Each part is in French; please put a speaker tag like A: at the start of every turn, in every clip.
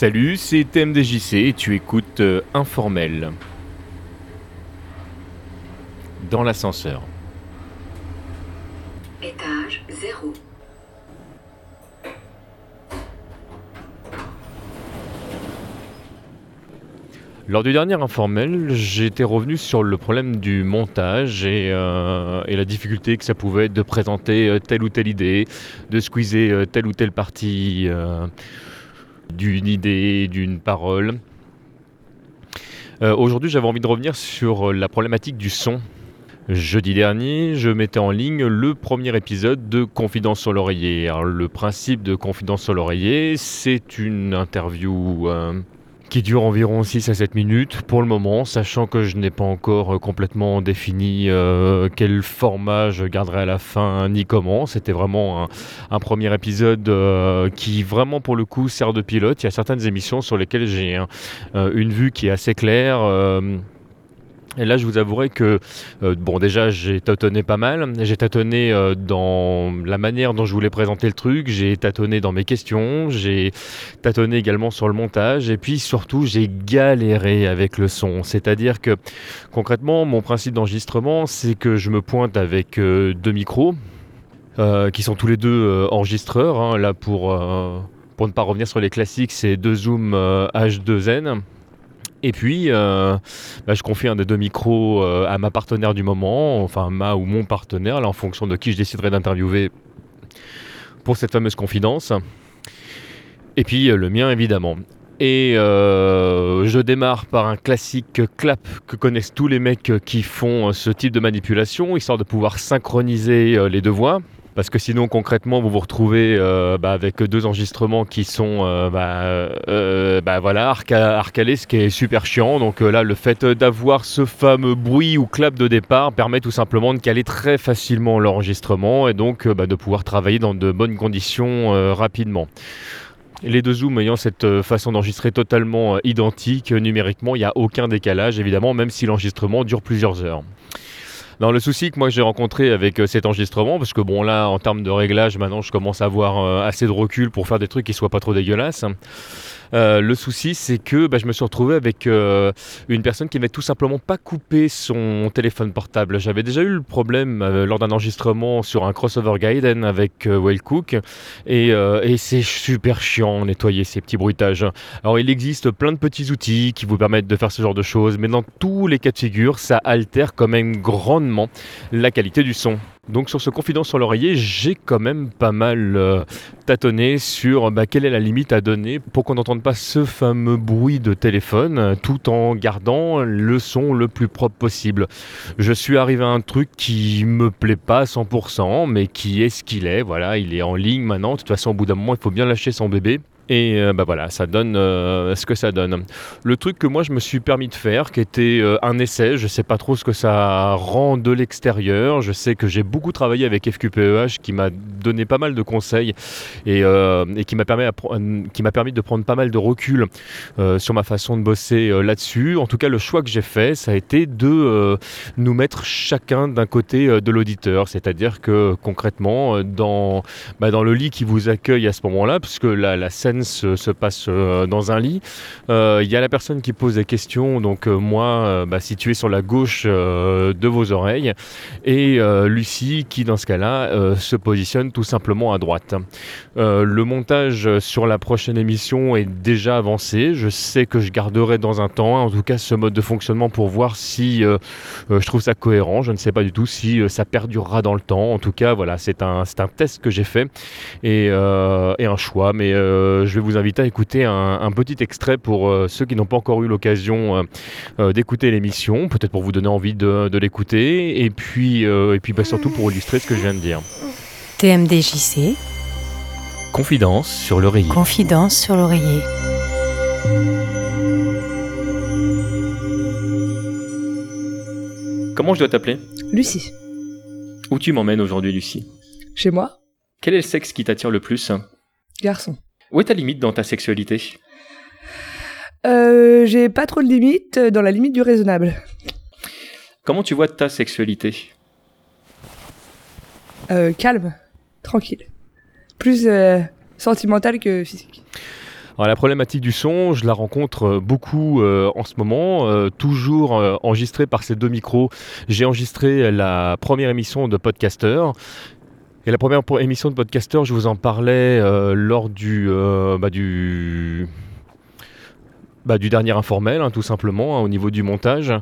A: Salut, c'est TMDJC et tu écoutes euh, Informel. Dans l'ascenseur.
B: Étage 0.
A: Lors du dernier informel, j'étais revenu sur le problème du montage et, euh, et la difficulté que ça pouvait être de présenter euh, telle ou telle idée, de squeezer telle ou telle partie euh, d'une idée, d'une parole. Euh, Aujourd'hui, j'avais envie de revenir sur la problématique du son. Jeudi dernier, je mettais en ligne le premier épisode de Confidence sur l'oreiller. Le principe de Confidence sur l'oreiller, c'est une interview euh, qui dure environ 6 à 7 minutes pour le moment, sachant que je n'ai pas encore euh, complètement défini euh, quel format je garderai à la fin ni comment. C'était vraiment un, premier épisode euh, qui vraiment pour le coup sert de pilote. Il y a certaines émissions sur lesquelles j'ai un- une vue qui est assez claire. Et là, je vous avouerai que, euh, bon, déjà, j'ai tâtonné pas mal. J'ai tâtonné euh, dans la manière dont je voulais présenter le truc. J'ai tâtonné dans mes questions. J'ai tâtonné également sur le montage. Et puis, surtout, j'ai galéré avec le son. C'est-à-dire que, concrètement, mon principe d'enregistrement, c'est que je me pointe avec euh, deux micros, qui sont tous les deux enregistreurs. hein. Là, pour, pour ne pas revenir sur les classiques, c'est deux Zoom euh, H2N. Et puis, euh, bah, je confie un des deux micros euh, à ma partenaire du moment, enfin ma ou mon partenaire, là, en fonction de qui je déciderai d'interviewer pour cette fameuse confidence. Et puis euh, le mien, évidemment. Et je démarre par un classique clap que connaissent tous les mecs qui font ce type de manipulation, histoire de pouvoir synchroniser les deux voix. Parce que sinon, concrètement, vous vous retrouvez euh, bah, avec deux enregistrements qui sont euh, bah, euh, bah, ce qui est super chiant. Donc euh, là, le fait d'avoir ce fameux bruit ou clap de départ permet tout simplement de caler très facilement l'enregistrement et donc bah, de pouvoir travailler dans de bonnes conditions rapidement. Les deux zooms ayant cette façon d'enregistrer totalement identique numériquement, il n'y a aucun décalage évidemment, même si l'enregistrement dure plusieurs heures. Non, le souci que moi j'ai rencontré avec euh, cet enregistrement, parce que bon là en termes de réglage maintenant je commence à avoir euh, assez de recul pour faire des trucs qui soient pas trop dégueulasses. Euh, le souci c'est que bah, je me suis retrouvé avec euh, une personne qui n'avait tout simplement pas coupé son téléphone portable. J'avais déjà eu le problème euh, lors d'un enregistrement sur un crossover Gaiden avec Whale Cook et, et c'est super chiant nettoyer ces petits bruitages. Alors il existe plein de petits outils qui vous permettent de faire ce genre de choses, mais dans tous les cas de figure, ça altère quand même grandement la qualité du son. Donc sur ce confidence sur l'oreiller, j'ai quand même pas mal euh, tâtonné sur bah, quelle est la limite à donner pour qu'on n'entende pas ce fameux bruit de téléphone euh, tout en gardant le son le plus propre possible. Je suis arrivé à un truc qui me plaît pas à 100%, mais qui est ce qu'il est. Voilà, il est en ligne maintenant. De toute façon, au bout d'un moment, il faut bien lâcher son bébé. Et euh, bah voilà, ça donne euh, ce que ça donne. Le truc que moi je me suis permis de faire, qui était euh, un essai, je sais pas trop ce que ça rend de l'extérieur. Je sais que j'ai beaucoup travaillé avec FQPEH, qui m'a donné pas mal de conseils et, euh, et qui m'a permis, qui permis de prendre pas mal de recul sur ma façon de bosser là-dessus. En tout cas, le choix que j'ai fait, ça a été de nous mettre chacun d'un côté de l'auditeur, c'est-à-dire que concrètement, dans bah, dans le lit qui vous accueille à ce moment-là, puisque la, la scène se, se passe euh, dans un lit. Euh, Il y a la personne qui pose des questions, donc euh, moi, bah, situé sur la gauche de vos oreilles, et Lucie qui, dans ce cas-là, se positionne tout simplement à droite. Le montage sur la prochaine émission est déjà avancé. Je sais que je garderai dans un temps, en tout cas, ce mode de fonctionnement pour voir si je trouve ça cohérent. Je ne sais pas du tout si ça perdurera dans le temps. En tout cas, voilà, c'est un, un test que j'ai fait et, un choix. Mais je vais vous inviter à écouter un, un petit extrait pour euh, ceux qui n'ont pas encore eu l'occasion euh, euh, d'écouter l'émission, peut-être pour vous donner envie de, de l'écouter, et puis, euh, et puis bah, surtout pour illustrer ce que je viens de dire.
C: TMDJC,
A: Confidence sur l'oreiller.
C: confidence sur l'oreiller.
A: Comment je dois t'appeler?
D: Lucie,
A: Où tu m'emmènes aujourd'hui, Lucie?
D: Chez moi,
A: Quel est le sexe qui t'attire le plus?
D: Garçon.
A: Où est ta limite dans ta sexualité?
D: Euh, j'ai pas trop de limites, euh, dans la limite du raisonnable.
A: Comment tu vois ta sexualité?
D: Euh, calme, tranquille. Plus euh, sentimental que physique.
A: Alors la problématique du son, je la rencontre beaucoup euh, en ce moment, euh, toujours euh, enregistré par ces deux micros. J'ai enregistré la première émission de Podcaster. Et la première émission de Podcaster, je vous en parlais euh, lors du, euh, bah, du, bah, du dernier informel, hein, tout simplement, hein, au niveau du montage.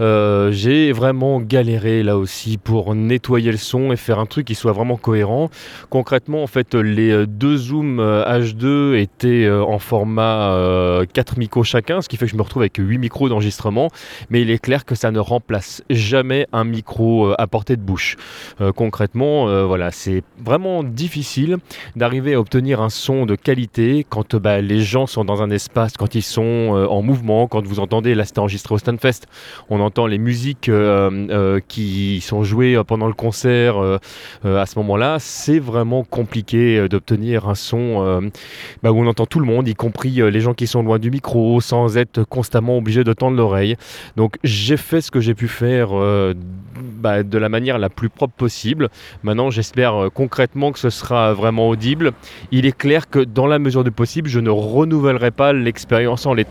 A: Euh, J'ai vraiment galéré là aussi pour nettoyer le son et faire un truc qui soit vraiment cohérent. Concrètement, en fait, les euh, deux zooms euh, H2 étaient euh, en format euh, 4 micros chacun, ce qui fait que je me retrouve avec 8 micros d'enregistrement. Mais il est clair que ça ne remplace jamais un micro à portée de bouche. Concrètement, voilà, c'est vraiment difficile d'arriver à obtenir un son de qualité quand bah, les gens sont dans un espace, quand ils sont euh, en mouvement, quand vous entendez, là c'était enregistré au Stunfest, on entend les musiques euh, euh, qui sont jouées pendant le concert à ce moment-là, c'est vraiment compliqué d'obtenir un son bah, où on entend tout le monde, y compris les gens qui sont loin du micro, sans être constamment obligé de tendre l'oreille. Donc j'ai fait ce que j'ai pu faire bah, de la manière la plus propre possible. Maintenant, j'espère concrètement que ce sera vraiment audible. Il est clair que dans la mesure du possible, je ne renouvellerai pas l'expérience en l'état.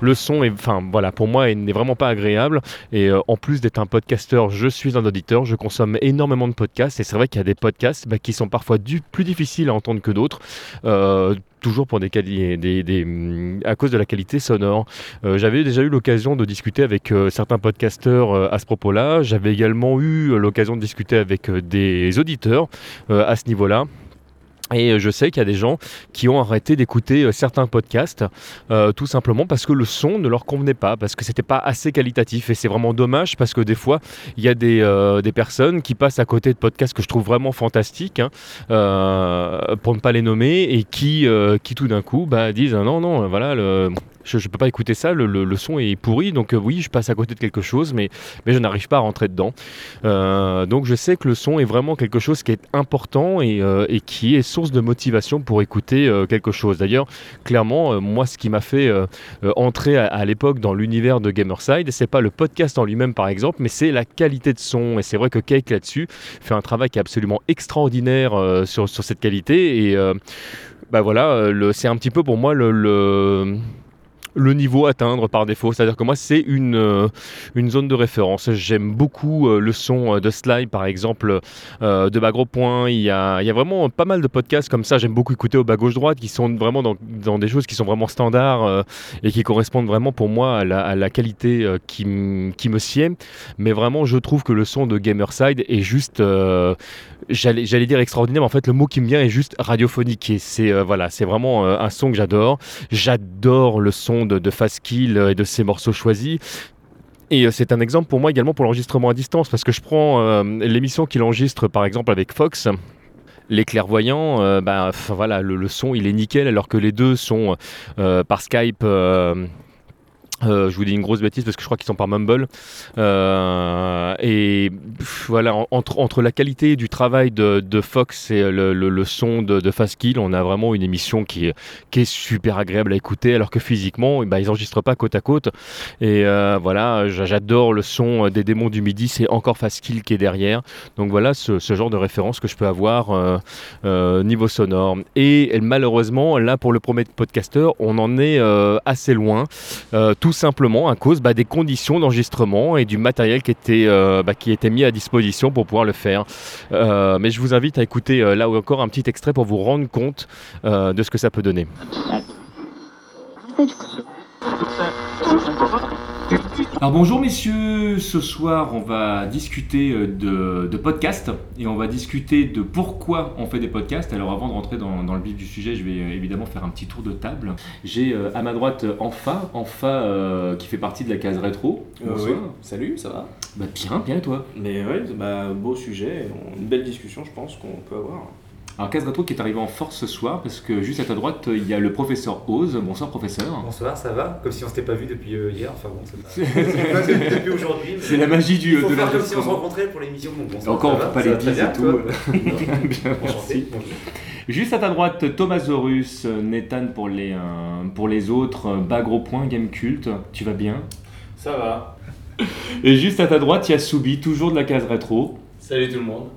A: Le son, est, enfin voilà, pour moi, n'est vraiment pas agréable. Et euh, en plus d'être un podcasteur, je suis un auditeur. Je consomme énormément de podcasts. Et c'est vrai qu'il y a des podcasts bah, qui sont parfois plus difficiles à entendre que d'autres. Euh, toujours pour des, à cause de la qualité sonore. Euh, J'avais déjà eu l'occasion de discuter avec certains podcasteurs à ce propos-là. J'avais également eu l'occasion de discuter avec des auditeurs à ce niveau-là. Et euh, je sais qu'il y a des gens qui ont arrêté d'écouter euh, certains podcasts euh, tout simplement parce que le son ne leur convenait pas, parce que c'était pas assez qualitatif. Et c'est vraiment dommage parce que des fois, il y a des, des personnes qui passent à côté de podcasts que je trouve vraiment fantastiques, hein, pour ne pas les nommer, et qui, qui tout d'un coup bah, disent ah non, non, voilà, le- je ne peux pas écouter ça, le, son est pourri, donc euh, oui, je passe à côté de quelque chose, mais, je n'arrive pas à rentrer dedans. Euh, donc je sais que le son est vraiment quelque chose qui est important et, euh, qui est source de motivation pour écouter quelque chose. D'ailleurs, clairement, moi, ce qui m'a fait entrer à, l'époque dans l'univers de Gamerside, c'est pas le podcast en lui-même, par exemple, mais c'est la qualité de son. Et c'est vrai que Cake là-dessus fait un travail qui est absolument extraordinaire sur, cette qualité. Et euh, bah voilà, c'est un petit peu pour moi le le niveau à atteindre par défaut. C'est-à-dire que moi, c'est une, euh, une zone de référence. J'aime beaucoup euh, le son euh, de Sly, par exemple, de bas gros point. Il y, a, il y a vraiment pas mal de podcasts comme ça. J'aime beaucoup écouter au bas gauche droite qui sont vraiment dans, dans des choses qui sont vraiment standards et qui correspondent vraiment pour moi à la, qualité qui, qui me sied. Mais vraiment, je trouve que le son de Gamerside est juste. J'allais dire extraordinaire, mais en fait, le mot qui me vient est juste radiophonique. Et c'est voilà, c'est vraiment un son que j'adore. J'adore le son de, Fastkill euh, et de ses morceaux choisis. Et euh, c'est un exemple pour moi également pour l'enregistrement à distance, parce que je prends euh, l'émission qu'il enregistre par exemple avec Fox. Les clairvoyants, euh, enfin, voilà, le, le son il est nickel, alors que les deux sont par Skype. je vous dis une grosse bêtise parce que je crois qu'ils sont par Mumble. Et voilà, en- entre, entre la qualité du travail de, de Fox et le, le- son de, de Fastkill, on a vraiment une émission qui est, qui est super agréable à écouter, alors que physiquement, ben, ils n'enregistrent pas côte à côte. Et euh, voilà, j'a- j'adore le son des démons du midi, c'est encore Fastkill qui est derrière. Donc voilà ce, ce genre de référence que je peux avoir euh, euh, niveau sonore. Et malheureusement, là pour le premier podcaster, on en est assez loin. Tout simplement à cause bah, des conditions d'enregistrement et du matériel qui était, bah, qui était mis à disposition pour pouvoir le faire. Euh, mais je vous invite à écouter euh, là encore un petit extrait pour vous rendre compte euh, de ce que ça peut donner. Alors bonjour messieurs, ce soir on va discuter euh, de, de podcasts et on va discuter de pourquoi on fait des podcasts. Alors avant de rentrer dans, dans le vif du sujet, je vais euh, évidemment faire un petit tour de table. J'ai euh, à ma droite Enfa, Enfa euh, qui fait partie de la case rétro.
B: Euh,
A: Bonsoir.
B: oui. Salut, ça va?
A: Bah bien, bien et toi?
B: Mais ouais, bah, beau sujet, une belle discussion, je pense qu'on peut avoir.
A: Alors case rétro qui est arrivé en force ce soir parce que juste à ta droite il y a le professeur Oz. Bonsoir professeur.
E: Bonsoir, ça va Comme si on s'était pas vu depuis euh, hier, enfin bon, c'est pas... c'est pas depuis, depuis aujourd'hui.
A: C'est la magie du
E: Il faut
A: de
E: faire comme si on se rencontrait pour l'émission.
A: Encore, on
E: va
A: peut pas les
E: va très
A: dire et
E: bien,
A: tout.
E: toi
A: Bien, merci.
E: Enchanté, bonjour.
A: Juste à ta droite, Thomasaurus, euh, Nathan pour les, euh, pour les autres, euh, bas gros point, game culte, tu vas bien
B: Ça va.
A: Et juste à ta droite, il y a Soubi, toujours de la case rétro.
F: Salut tout le monde.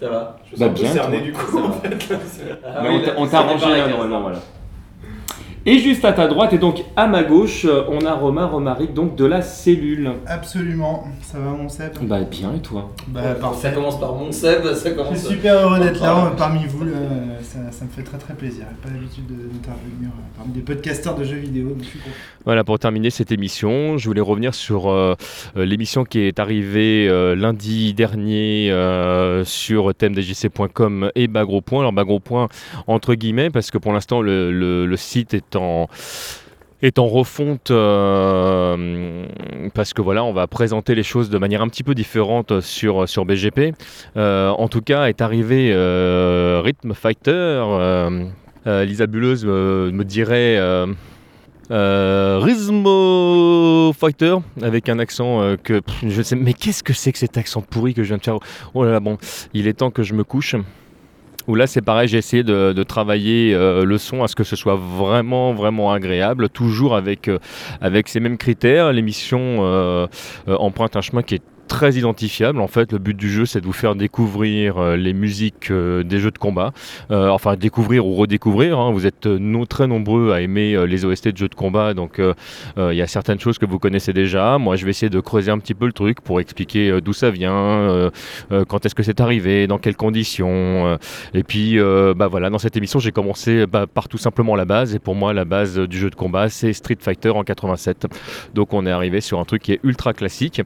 F: Ça va
B: Je me
A: Bah,
B: sens
A: bien,
B: cerné
A: toi.
B: du coup.
F: Ça
B: en
F: va.
B: fait.
F: Ah
A: Mais
F: oui,
A: on t'a-
F: la
A: là, normalement, voilà.
B: Et juste à ta droite et donc à ma gauche, euh, on a Romain Romaric, donc de la cellule.
G: Absolument, ça va mon Seb?
B: Bah bien et toi?
G: Bah
F: Ça
G: parfait.
F: commence par mon Seb, ça
G: Je
F: commence.
G: suis super heureux d'être là
F: par-
G: parmi vous, là, ça, ça me fait très très plaisir. J'ai pas l'habitude de- d'intervenir euh, parmi des podcasteurs de jeux vidéo, donc je suis content.
A: Voilà, pour terminer cette émission, je voulais revenir sur euh, euh, l'émission qui est arrivée euh, lundi dernier euh, sur thèmedjc.com et Bagro Point. Alors Bagro Point entre guillemets, parce que pour l'instant le, le- le site est est en refonte euh, parce que voilà on va présenter les choses de manière un petit peu différente sur, sur BGP Euh, en tout cas est arrivé euh, Rhythm Fighter Lisa Buleuse me, dirait Rhythmo Fighter avec un accent que je sais mais qu'est-ce que c'est que cet accent pourri que je viens de faire? Oh là là bon il est temps que je me couche où là c'est pareil j'ai essayé de, travailler euh, le son à ce que ce soit vraiment vraiment agréable toujours avec euh, avec ces mêmes critères. L'émission euh, emprunte un chemin qui est très identifiable en fait le but du jeu c'est de vous faire découvrir euh, les musiques euh, des jeux de combat euh, enfin découvrir ou redécouvrir. hein. Vous êtes très nombreux à aimer les OST de jeux de combat, donc il y a certaines choses que vous connaissez déjà. Moi, je vais essayer de creuser un petit peu le truc pour expliquer d'où ça vient, quand est-ce que c'est arrivé, dans quelles conditions. et puis, bah voilà, dans cette émission, j'ai commencé bah, par tout simplement la base. Et pour moi, la base du jeu de combat, c'est Street Fighter en 87. Donc, on est arrivé sur un truc qui est ultra classique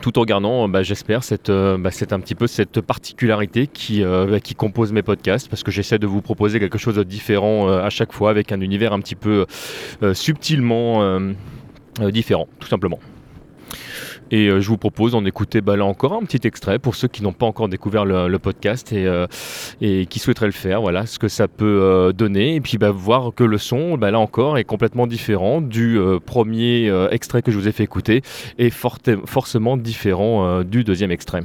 A: tout en gardant, euh, bah, j'espère, cette, euh, bah, c'est un petit peu cette particularité qui, euh, qui compose mes podcasts, parce que j'essaie de vous proposer quelque chose de différent à chaque fois, avec un univers un petit peu subtilement différent, tout simplement. Et euh, je vous propose d'en écouter bah, là encore un petit extrait pour ceux qui n'ont pas encore découvert le, podcast et, euh, et qui souhaiteraient le faire, voilà ce que ça peut euh, donner. Et puis bah, voir que le son, bah, là encore, est complètement différent du premier extrait que je vous ai fait écouter et forcément différent du deuxième extrait.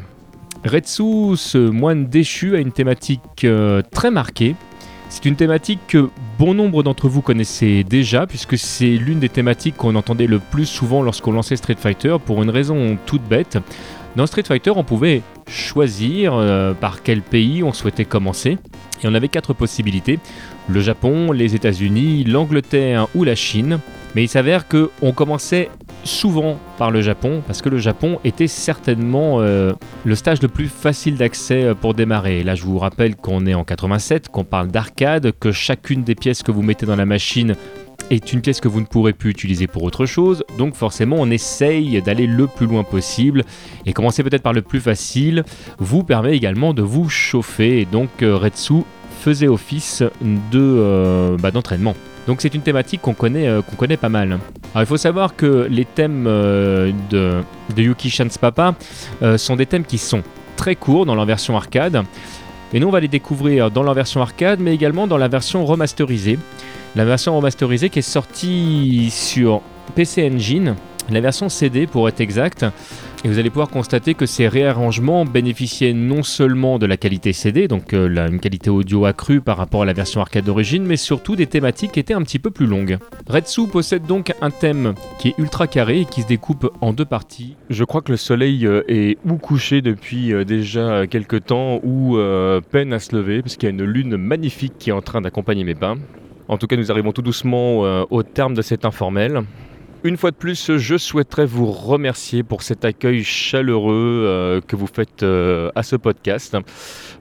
A: Retsu, ce moine déchu, a une thématique très marquée. C'est une thématique que bon nombre d'entre vous connaissez déjà, puisque c'est l'une des thématiques qu'on entendait le plus souvent lorsqu'on lançait Street Fighter, pour une raison toute bête. Dans Street Fighter, on pouvait choisir euh, par quel pays on souhaitait commencer, et on avait quatre possibilités le Japon, les États-Unis, l'Angleterre ou la Chine. Mais il s'avère que on commençait souvent par le Japon, parce que le Japon était certainement euh, le stage le plus facile d'accès euh, pour démarrer. Là, je vous rappelle qu'on est en 87, qu'on parle d'arcade, que chacune des pièces que vous mettez dans la machine est une pièce que vous ne pourrez plus utiliser pour autre chose. Donc forcément, on essaye d'aller le plus loin possible. Et commencer peut-être par le plus facile vous permet également de vous chauffer. Et donc euh, Retsu faisait office de, bah, d'entraînement. Donc c'est une thématique qu'on connaît, qu'on connaît pas mal. Alors il faut savoir que les thèmes euh, de, Yuki Shan's Papa euh, sont des thèmes qui sont très courts dans leur version arcade. Et nous on va les découvrir dans leur version arcade mais également dans la version remasterisée. La version remasterisée qui est sortie sur PC Engine, la version CD pour être exact. Et vous allez pouvoir constater que ces réarrangements bénéficiaient non seulement de la qualité CD, donc euh, une qualité audio accrue par rapport à la version arcade d'origine, mais surtout des thématiques qui étaient un petit peu plus longues. Retsu possède donc un thème qui est ultra carré et qui se découpe en deux parties. Je crois que le soleil euh, est ou couché depuis euh, déjà quelques temps ou peine à se lever, parce qu'il y a une lune magnifique qui est en train d'accompagner mes pas. En tout cas, nous arrivons tout doucement au terme de cet informel. Une fois de plus, je souhaiterais vous remercier pour cet accueil chaleureux euh, que vous faites euh, à ce podcast.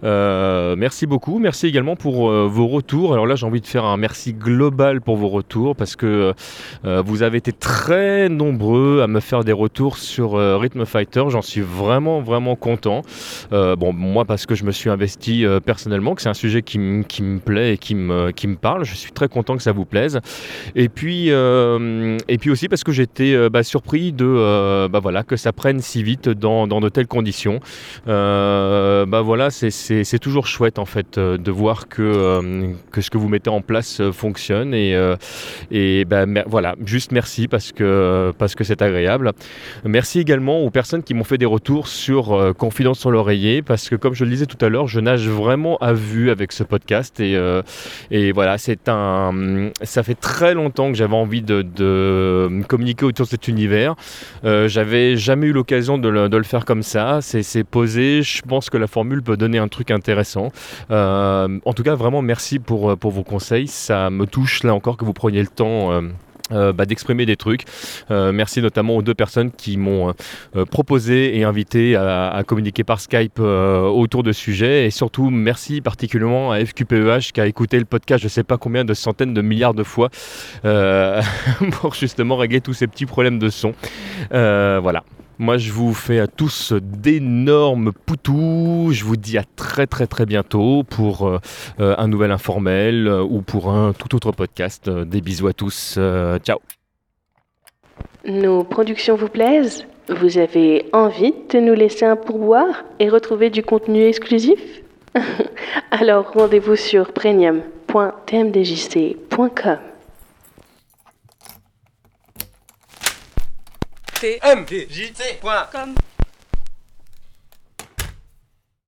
A: Euh, merci beaucoup. Merci également pour vos retours. Alors là, j'ai envie de faire un merci global pour vos retours parce que vous avez été très nombreux à me faire des retours sur Rhythm Fighter. J'en suis vraiment, vraiment content. Bon, moi, parce que je me suis investi personnellement, que c'est un sujet qui, me plaît et qui me, qui me parle. Je suis très content que ça vous plaise. Et puis, et puis aussi parce que j'étais euh, bah, surpris de euh, bah, voilà, que ça prenne si vite dans, de telles conditions. Euh, bah voilà, c'est- toujours chouette en fait euh, de voir que, euh, que ce que vous mettez en place euh, fonctionne. Et, euh, et bah, voilà, juste merci parce que parce que c'est agréable. Merci également aux personnes qui m'ont fait des retours sur euh, Confidence sur l'oreiller parce que comme je le disais tout à l'heure, je nage vraiment à vue avec ce podcast et, euh, et voilà, c'est un, ça fait très longtemps que j'avais envie de, communiquer autour de cet univers. Euh, J'avais jamais eu l'occasion de, de le faire comme ça. C'est posé. Je pense que la formule peut donner un truc intéressant. Euh, en tout cas, vraiment merci pour, euh, pour vos conseils. Ça me touche là encore que vous preniez le temps. euh, bah, d'exprimer des trucs. Merci notamment aux deux personnes qui m'ont proposé et invité à, à communiquer par Skype autour de sujets. Et surtout, merci particulièrement à FQPEH qui a écouté le podcast je sais pas combien de centaines de milliards de fois pour justement régler tous ces petits problèmes de son. Voilà. Moi, je vous fais à tous d'énormes poutous. Je vous dis à très très très bientôt pour euh, euh, un nouvel informel euh, ou pour un tout autre podcast. Des bisous à tous. Ciao.
H: Nos productions vous plaisent Vous avez envie de nous laisser un pourboire et retrouver du contenu exclusif? Alors rendez-vous sur premium.tmdjc.com.
I: tmdjc.com